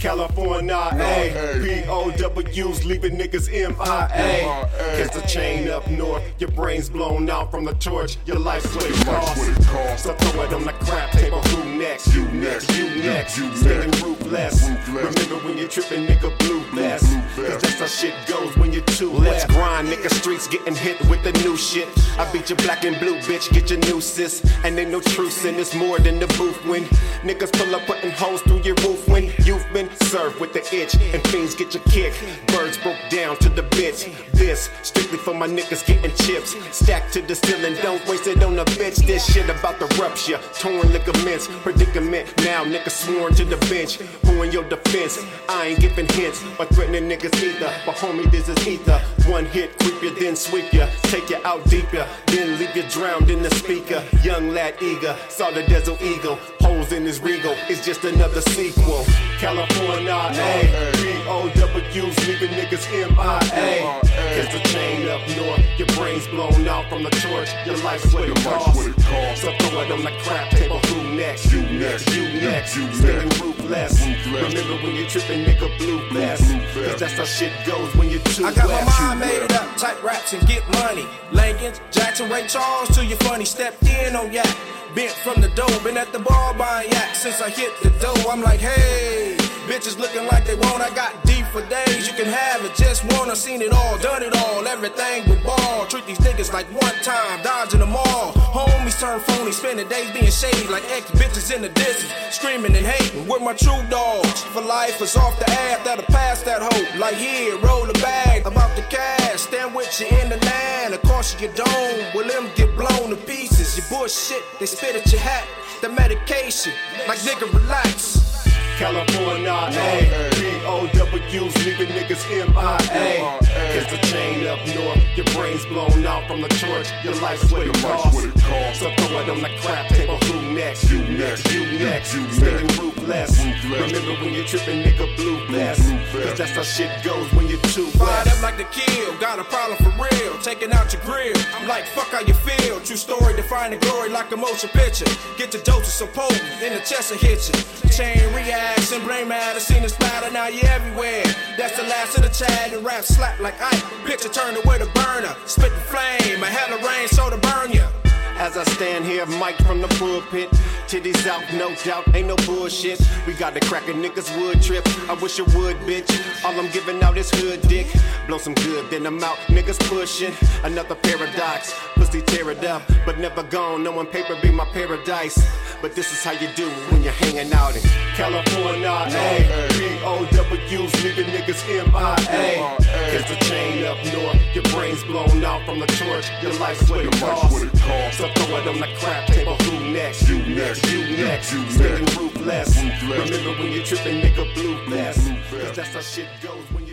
California, eh? A. P-O-W's leaving niggas M-I-A. Catch the chain up north, your brains blown out from the torch, your life's what it costs. So throw it on the crap table, who next? You next, you next. Standing ruthless. Remember when you're tripping, nigga, blue bless. Cause that's how shit goes when you're too Let's grind, nigga, streets getting hit with the new shit. I beat your black and blue, bitch, get your new sis. And ain't no truce in this more than the booth when niggas pull up putting holes through your roof when you've been served with the itch and fiends get your kick. Birds broke down to the bitch. This strictly for my niggas getting chips. Stacked to the ceiling, don't waste it on a bitch. This shit about the rupture, torn ligaments, predicament. Now niggas sworn to the bench. Who in your defense? I ain't giving hints or threatening niggas either. But homie, this is ether. One hit, creep you, then sweep you. Take you out deeper, then leave you drowned in the speaker. Young lad eager, saw the desert eagle. Holes in his regal, it's just another sequel. California, A. P-O-W's leaving niggas M-I-A. Catch the chain up north, your brains blown out from the torch. Your life's what it costs. So throw it on the crap table, who next? You next, you next. Standing ruthless. Remember when you're tripping, nigga, blue bless. Cause that's how shit goes when you're too I got my west. mind made up, type raps and get money. Langans, Jackson, Ray Charles to your funny. Stepped in on yak, bent from the dough. Been at the bar buying yak since I hit the dough. I'm like, hey, bitches looking like they want. I got deep for days. You can have it, just wanna seen it all, done it all, everything but ball. Treat these niggas like one time, dodging them all. Homies turn phony, spending days being shady like ex bitches in the distance, screaming and hating. With my true dogs for life is off the ass that'll pass that hope. Like here, roll the bag about the cash, stand with you in the line. Of course you don't, will them get blown to pieces. You bullshit, they spit at your hat. The medication, like nigga relax. California, A. P-O-W's leaving niggas M-I-A. Catch the chain up north, your brains blown out from the torch. Your life's what it costs. So throw it on the crap table, who next? You next, you next. Standing ruthless. Remember when you're tripping, nigga, blue bless. Cause that's how shit goes when you're too Fired up like the kill, got a problem for real. Taking out your grill. I'm like, fuck how you feel. True story, defining glory like a motion picture. Get your doses so potent, in the chest and hit you. Chain reaction, brain matter, the splatter, now you're everywhere. That's the last of the chat and rap slap like Ike. Picture turned away the burner, spit the flame, a hell rain so to burn you. As I stand here, mic from the pulpit. Titties out, no doubt, ain't no bullshit. We got to crack a nigga's wood trip. I wish it would, bitch. All I'm giving out is hood dick. Blow some good, then I'm out. Niggas pushing. Another paradox. Pussy tear it up, but never gone. No one paper be my paradise. But this is how you do when you're hanging out in California. Leaving niggas M-I-A. Catch the chain up north. Your brains blown out from the torch. Your life's what it costs. So throw it on the crap table. Who next? You next. You next. Standing ruthless. Remember when you're tripping, nigga, blue bless. Cause that's how shit goes when you